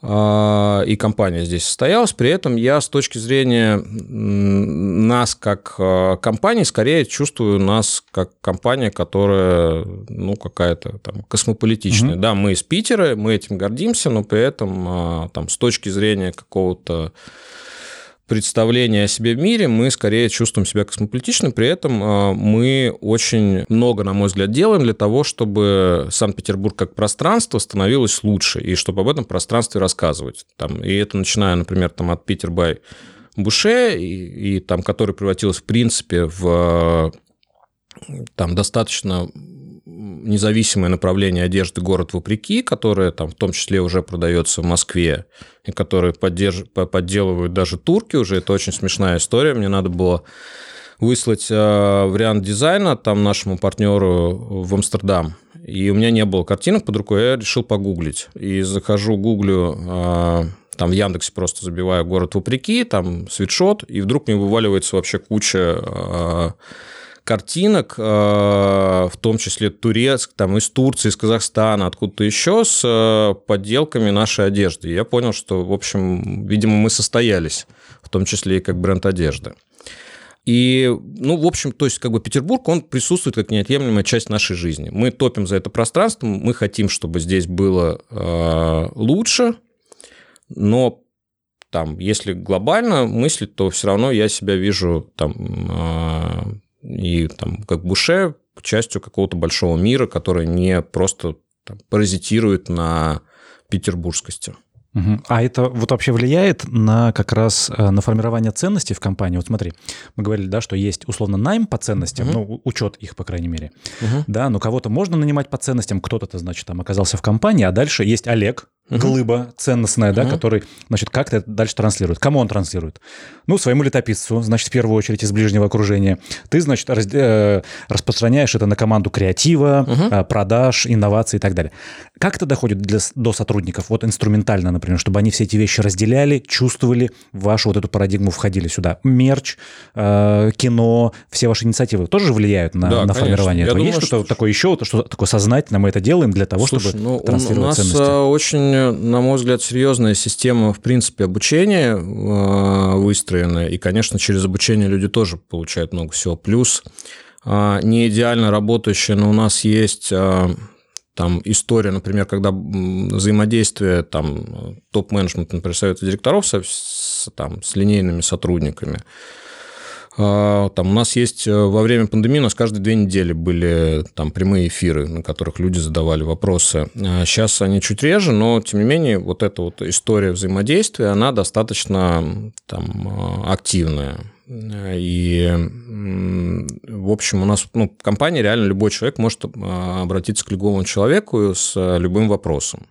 А, и компания здесь состоялась. При этом я с точки зрения нас как а, компании скорее чувствую нас как компания, которая, ну, какая-то там космополитичная. Угу. Да, мы из Питера, мы этим гордимся, но при этом а, там с точки зрения какого-то представление о себе в мире, мы скорее чувствуем себя космополитично, при этом а, мы очень много, на мой взгляд, делаем для того, чтобы Санкт-Петербург как пространство становилось лучше, и чтобы об этом пространстве рассказывать. Там, и это начиная, например, там, от Питер Бай Буше, и, и там, который превратился, в принципе, в там достаточно независимое направление одежды «Город вопреки», которое там в том числе уже продается в Москве, и которое поддерж... подделывают даже турки уже. Это очень смешная история. Мне надо было выслать э, вариант дизайна там нашему партнеру в Амстердам. И у меня не было картинок под рукой, я решил погуглить. И захожу, гуглю, э, там в Яндексе просто забиваю «Город вопреки», там свитшот, и вдруг мне вываливается вообще куча э, картинок, э, в том числе турецк, там из Турции, из Казахстана, откуда-то еще, с э, подделками нашей одежды. я понял, что, в общем, видимо, мы состоялись, в том числе и как бренд одежды. И, ну, в общем, то есть, как бы Петербург, он присутствует как неотъемлемая часть нашей жизни. Мы топим за это пространство, мы хотим, чтобы здесь было э, лучше, но там, если глобально мыслить, то все равно я себя вижу там э, и там как Буше частью какого-то большого мира, который не просто там, паразитирует на петербургскости. А это вот вообще влияет на как раз э, на формирование ценностей в компании? Вот смотри, мы говорили, да, что есть условно найм по ценностям, угу. ну, учет их, по крайней мере. Угу. Да, но кого-то можно нанимать по ценностям, кто-то, значит, там оказался в компании, а дальше есть Олег, угу. глыба ценностная, да, угу. который, значит, как-то это дальше транслирует. Кому он транслирует? Ну, своему летописцу, значит, в первую очередь из ближнего окружения. Ты, значит, раз, э, распространяешь это на команду креатива, угу. э, продаж, инноваций и так далее. Как это доходит для, до сотрудников? Вот инструментально, например, чтобы они все эти вещи разделяли, чувствовали, вашу вот эту парадигму входили сюда. Мерч, э, кино, все ваши инициативы тоже влияют на, да, на формирование этого? Думаю, Есть что-то что... такое еще, что такое сознательно мы это делаем для того, Слушай, чтобы ну, транслировать у нас ценности? Э, на мой взгляд, серьезная система, в принципе, обучения э, выстроена, и, конечно, через обучение люди тоже получают много всего. Плюс э, не идеально работающая, но у нас есть там история, например, когда взаимодействие там топ-менеджмент, например, совета директоров со, с, там, с линейными сотрудниками, а, там у нас есть э, во время пандемии у нас каждые две недели были там прямые эфиры, на которых люди задавали вопросы. Сейчас а они чуть реже, но тем не менее вот эта вот история взаимодействия, она достаточно там активная. И, в общем, у нас ну, компания реально любой человек может а, обратиться к любому человеку с а, любым вопросом.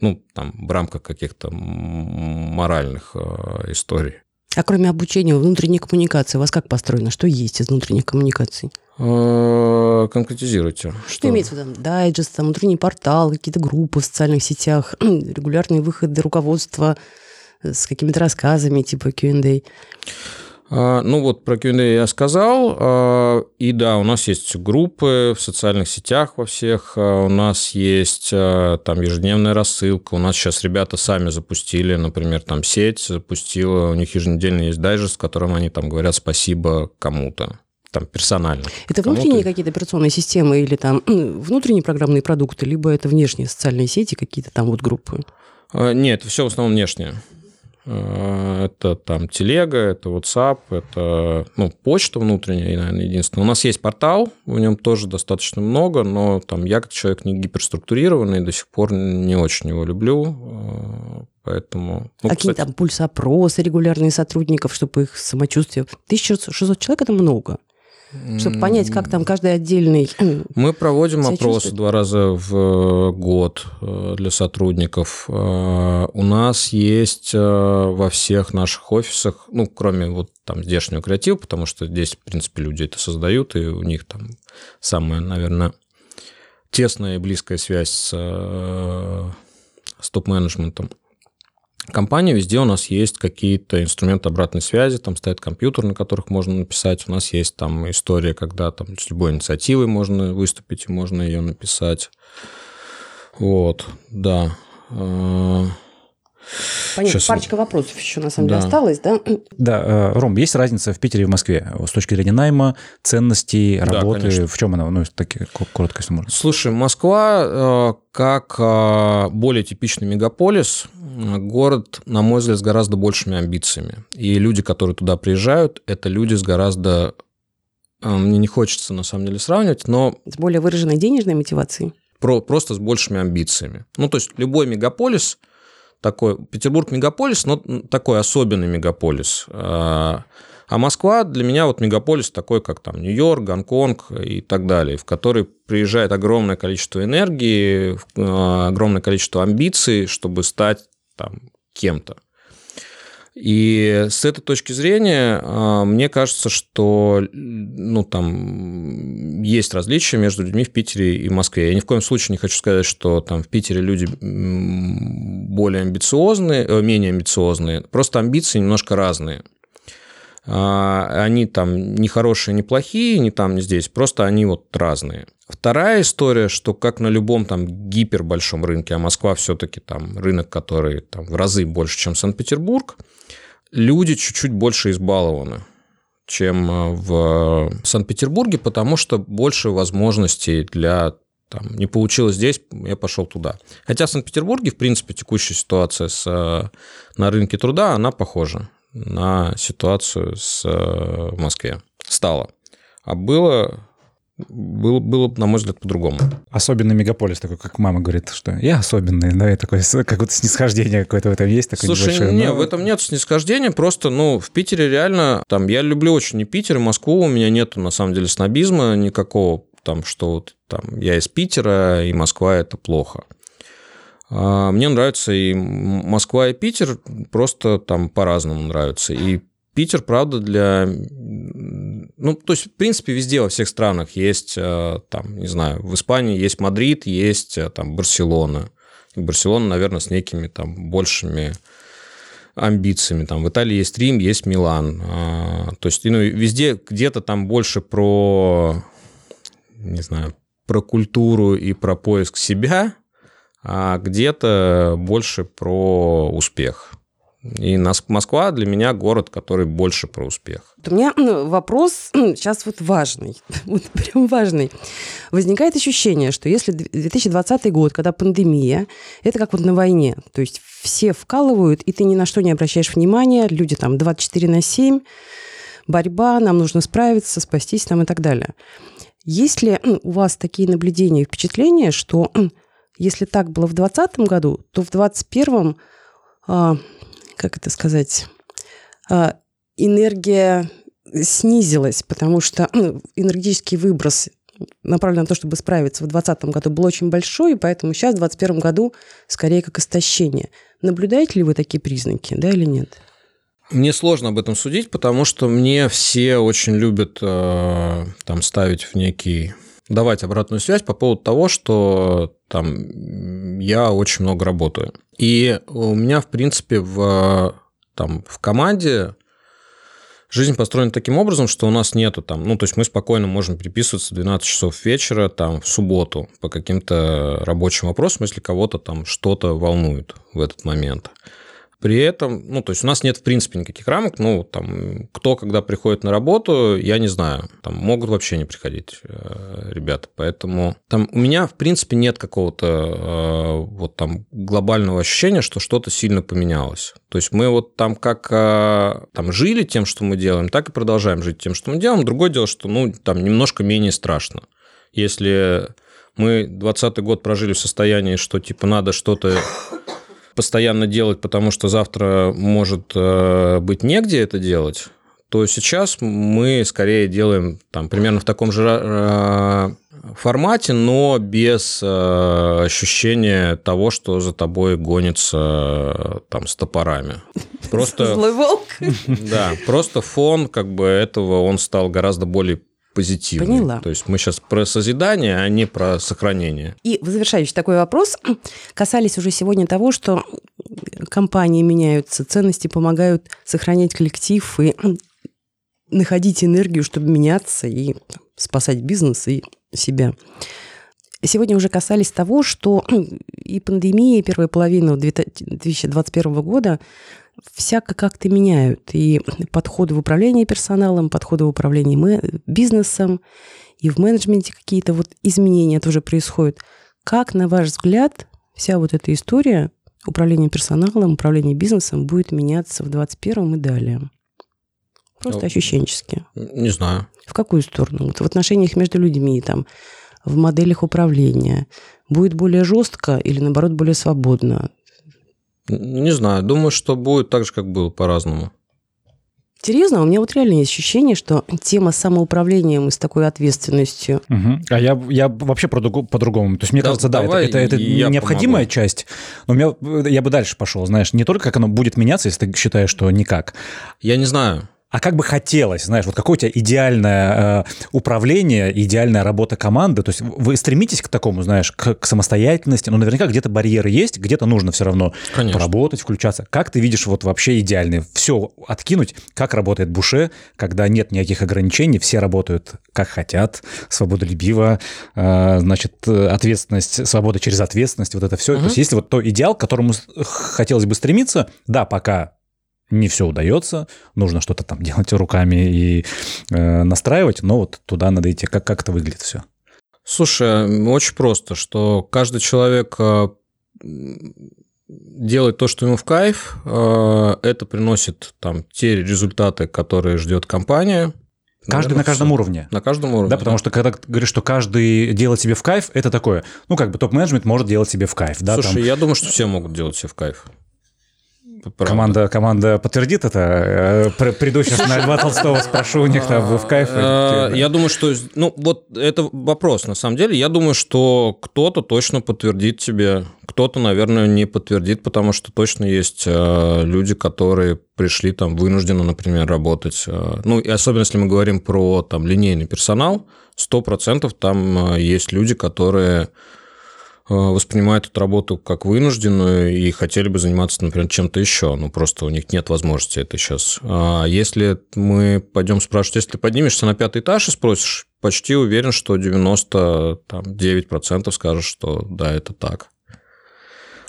Ну, там, в рамках каких-то моральных а, историй. А кроме обучения внутренней коммуникации, у вас как построено? Что есть из внутренних коммуникаций? Конкретизируйте. Что, что имеется в виду? Дайджест, там, внутренний портал, какие-то группы в социальных сетях, регулярные выходы руководства с какими-то рассказами типа Q&A. А, ну вот про Q&A я сказал. А, и да, у нас есть группы в социальных сетях во всех. А, у нас есть там ежедневная рассылка. У нас сейчас ребята сами запустили, например, там сеть запустила. У них еженедельно есть дайджест, в котором они там говорят спасибо кому-то там персонально. Это внутренние какие-то операционные системы или там внутренние программные продукты, либо это внешние социальные сети, какие-то там вот группы? Нет, все в основном внешнее. Э, это там телега, это WhatsApp, это ну, почта внутренняя, наверное, единственное. У нас есть портал, в нем тоже достаточно много, но там я как человек не гиперструктурированный, до сих пор не очень его люблю, э, поэтому... Ну, Какие кстати... там пульс-опросы регулярные сотрудников, чтобы их самочувствие... 1600 человек – это много чтобы понять, как там каждый отдельный. Мы проводим опрос два раза в э, год э, для сотрудников. Э, у нас есть во всех наших офисах, ну, кроме вот там здешнего креатива, потому что здесь, в принципе, люди это создают, и у них там самая, наверное, тесная и близкая связь с, с топ-менеджментом компании везде у нас есть какие-то инструменты обратной связи, там стоят компьютер, на которых можно написать. У нас есть там история, когда там с любой инициативой можно выступить и можно ее написать. Вот, да. Понятно, Сейчас... парочка вопросов еще на самом да. деле осталось, да? Да, э, Ром, есть разница в Питере и в Москве с точки зрения найма, ценностей, работы? Да, в чем она? Ну, таки, коротко, если можно. Слушай, Москва э, как э, более типичный мегаполис, город, на мой взгляд, с гораздо большими амбициями. И люди, которые туда приезжают, это люди с гораздо... Мне не хочется, на самом деле, сравнивать, но... С более выраженной денежной мотивацией? Про, просто с большими амбициями. Ну, то есть любой мегаполис такой, Петербург мегаполис, но такой особенный мегаполис. А, а Москва для меня вот мегаполис такой, как там Нью-Йорк, Гонконг и так далее, в который приезжает огромное количество энергии, а, огромное количество амбиций, чтобы стать там кем-то. И с этой точки зрения а, мне кажется, что ну, там есть различия между людьми в Питере и Москве. Я ни в коем случае не хочу сказать, что там в Питере люди более амбициозные, э, менее амбициозные. Просто амбиции немножко разные. А, они там не хорошие, не плохие, не там, не здесь, просто они вот разные. Вторая история, что как на любом там гипербольшом рынке, а Москва все-таки там рынок, который там в разы больше, чем Санкт-Петербург, люди чуть-чуть больше избалованы чем э, в Санкт-Петербурге, потому что больше возможностей для там, не получилось здесь, я пошел туда. Хотя в Санкт-Петербурге, в принципе, текущая ситуация с, э, на рынке труда, она похожа на ситуацию с, э, в Москве. Стало. А было было, было, на мой взгляд, по-другому. Особенный мегаполис такой, как мама говорит, что я особенный, да, и такое какое-то снисхождение какое-то в этом есть. Такое Слушай, небольшое, не, но... в этом нет снисхождения, просто, ну, в Питере реально, там, я люблю очень и Питер, и Москву, у меня нету, на самом деле, снобизма никакого, там, что вот, там, я из Питера, и Москва – это плохо. А, мне нравится и Москва, и Питер, просто там по-разному нравятся. И Питер, правда, для... Ну, то есть, в принципе, везде, во всех странах есть, э, там, не знаю, в Испании есть Мадрид, есть э, там Барселона. И Барселона, наверное, с некими там большими амбициями. Там в Италии есть Рим, есть Милан. А, то есть, ну, везде где-то там больше про, не знаю, про культуру и про поиск себя, а где-то больше про успех. И Москва для меня город, который больше про успех. У меня ну, вопрос сейчас вот важный, вот прям важный. Возникает ощущение, что если 2020 год, когда пандемия, это как вот на войне, то есть все вкалывают, и ты ни на что не обращаешь внимания, люди там 24 на 7, борьба, нам нужно справиться, спастись там и так далее. Есть ли у вас такие наблюдения и впечатления, что если так было в 2020 году, то в 2021 как это сказать, а, энергия снизилась, потому что ну, энергетический выброс направлен на то, чтобы справиться в 2020 году, был очень большой, и поэтому сейчас, в 2021 году, скорее как истощение. Наблюдаете ли вы такие признаки, да или нет? Мне сложно об этом судить, потому что мне все очень любят э, там ставить в некий давать обратную связь по поводу того, что там я очень много работаю. И у меня, в принципе, в, там, в команде жизнь построена таким образом, что у нас нету там, ну, то есть мы спокойно можем переписываться 12 часов вечера там в субботу по каким-то рабочим вопросам, если кого-то там что-то волнует в этот момент. При этом, ну, то есть у нас нет, в принципе, никаких рамок. Ну, там, кто когда приходит на работу, я не знаю. Там могут вообще не приходить э, ребята. Поэтому там у меня, в принципе, нет какого-то э, вот там глобального ощущения, что что-то сильно поменялось. То есть мы вот там как э, там жили тем, что мы делаем, так и продолжаем жить тем, что мы делаем. Другое дело, что, ну, там немножко менее страшно. Если мы 20 год прожили в состоянии, что, типа, надо что-то постоянно делать, потому что завтра может э, быть негде это делать, то сейчас мы скорее делаем там примерно в таком же э, формате, но без э, ощущения того, что за тобой гонится там с топорами. Просто, Злой волк. Да, просто фон как бы этого, он стал гораздо более позитивный. Поняла. То есть мы сейчас про созидание, а не про сохранение. И завершающий такой вопрос. Касались уже сегодня того, что компании меняются, ценности помогают сохранять коллектив и находить энергию, чтобы меняться и спасать бизнес и себя. Сегодня уже касались того, что и пандемия, и первая половина 2021 года всяко как-то меняют. И подходы в управлении персоналом, подходы в управлении бизнесом, и в менеджменте какие-то вот изменения тоже происходят. Как, на ваш взгляд, вся вот эта история управления персоналом, управления бизнесом будет меняться в 2021 и далее? Просто ну, ощущенчески. Не знаю. В какую сторону? Вот в отношениях между людьми, там, в моделях управления. Будет более жестко или, наоборот, более свободно? Не знаю, думаю, что будет так же, как было, по-разному. Серьезно, у меня вот реально есть ощущение, что тема самоуправлением и с такой ответственностью. Угу. А я, я вообще по-другому. То есть, мне да, кажется, да, это, это, это необходимая помогу. часть. Но у меня, я бы дальше пошел, знаешь, не только как оно будет меняться, если ты считаешь, что никак. Я не знаю. А как бы хотелось, знаешь, вот какое у тебя идеальное э, управление, идеальная работа команды, то есть вы стремитесь к такому, знаешь, к, к самостоятельности, но наверняка где-то барьеры есть, где-то нужно все равно Конечно. поработать, включаться. Как ты видишь вот вообще идеальный, все откинуть, как работает Буше, когда нет никаких ограничений, все работают как хотят, свободолюбиво, э, значит, ответственность, свобода через ответственность, вот это все. Угу. То есть если вот то идеал, к которому хотелось бы стремиться, да, пока не все удается, нужно что-то там делать руками и э, настраивать, но вот туда надо идти. Как, как это выглядит все? Слушай, очень просто, что каждый человек э, делает то, что ему в кайф, э, это приносит там те результаты, которые ждет компания. Каждый Наверное, на каждом все. уровне. На каждом уровне. Да, потому да. что когда ты говоришь, что каждый делает себе в кайф, это такое, ну, как бы топ-менеджмент может делать себе в кайф. Да, Слушай, там... я думаю, что все могут делать себе в кайф. Команда, команда подтвердит это? Э, приду сейчас на Льва Толстого, спрошу у них там, вы в кайф? Э, я думаю, что... Ну, вот это вопрос, на самом деле. Я думаю, что кто-то точно подтвердит тебе, кто-то, наверное, не подтвердит, потому что точно есть э, люди, которые пришли там вынужденно, например, работать. Ну, и особенно если мы говорим про там линейный персонал, 100% там есть люди, которые воспринимают эту работу как вынужденную и хотели бы заниматься, например, чем-то еще, но просто у них нет возможности это сейчас. А если мы пойдем спрашивать, если ты поднимешься на пятый этаж и спросишь, почти уверен, что 99% скажут, что да, это так.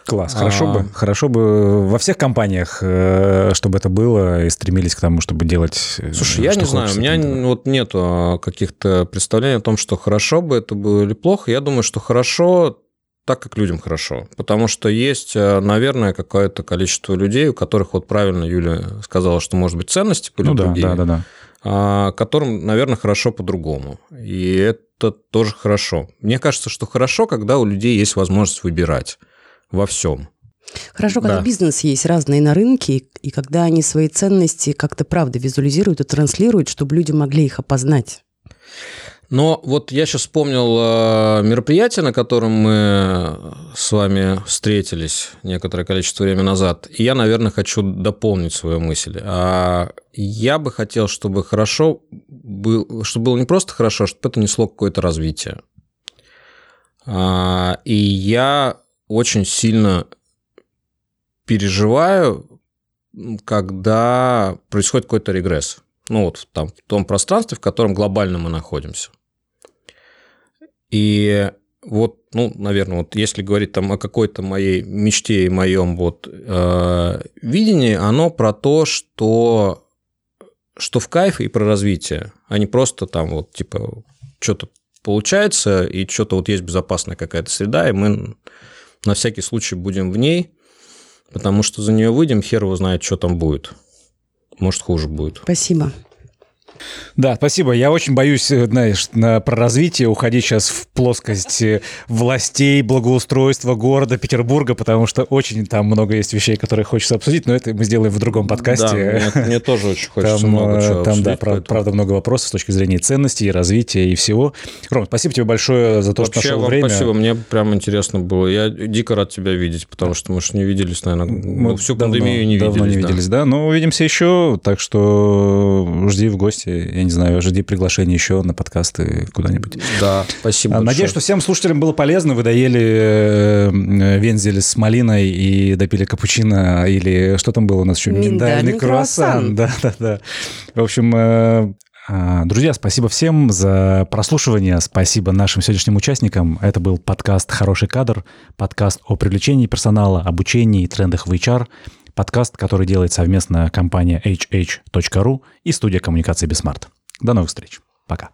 Класс, хорошо а... бы, хорошо бы во всех компаниях, э, чтобы это было, и стремились к тому, чтобы делать. Э, Слушай, я не знаю, у меня вот нету а, каких-то представлений о том, что хорошо бы это было или плохо. Я думаю, что хорошо так, как людям хорошо. Потому что есть, э, наверное, какое-то количество людей, у которых, вот правильно Юля сказала, что, может быть, ценности были ну, другие, да, да, да, да. которым, наверное, хорошо по-другому. И это тоже хорошо. Мне кажется, что хорошо, когда у людей есть возможность выбирать во всем. Хорошо, когда да. бизнес есть разные на рынке, и когда они свои ценности как-то правда визуализируют и транслируют, чтобы люди могли их опознать. Но вот я сейчас вспомнил э, мероприятие, на котором мы с вами встретились некоторое количество времени назад, и я, наверное, хочу дополнить свою мысль. А я бы хотел, чтобы хорошо был, чтобы было не просто хорошо, а чтобы это несло какое-то развитие. А, и я очень сильно переживаю, когда происходит какой-то регресс. Ну вот там, в том пространстве, в котором глобально мы находимся. И вот, ну, наверное, вот если говорить там о какой-то моей мечте и моем вот э, видении, оно про то, что что в кайф и про развитие, а не просто там вот типа что-то получается и что-то вот есть безопасная какая-то среда, и мы на всякий случай будем в ней, потому что за нее выйдем, хер его знает, что там будет. Может, хуже будет. Спасибо. Да, спасибо. Я очень боюсь, э, знаешь, на, про развитие уходить сейчас в плоскость э, властей, благоустройства города Петербурга, потому что очень там много есть вещей, которые хочется обсудить, но это мы сделаем в другом подкасте. Да, мне, мне тоже очень хочется там, много чего Там, обсудить, да, поэтому... правда, много вопросов с точки зрения ценностей, развития и всего. Ром, спасибо тебе большое за то, Вообще, что нашел время. спасибо, мне прям интересно было. Я дико рад тебя видеть, потому что мы же не виделись, наверное, мы всю давно, пандемию не давно виделись. не виделись, да. да, но увидимся еще, так что жди в гости, я не знаю, жди приглашение еще на подкасты куда-нибудь. Да, спасибо. Надеюсь, большое. что всем слушателям было полезно. Вы доели э, вензель с малиной и допили капучино или что там было у нас еще? Миндальный, Миндальный круассан. Да, да, да. В общем, э, а, Друзья, спасибо всем за прослушивание. Спасибо нашим сегодняшним участникам. Это был подкаст «Хороший кадр», подкаст о привлечении персонала, обучении и трендах в HR, подкаст, который делает совместно компания hh.ru и студия коммуникации BeSmart. До новых встреч. Пока.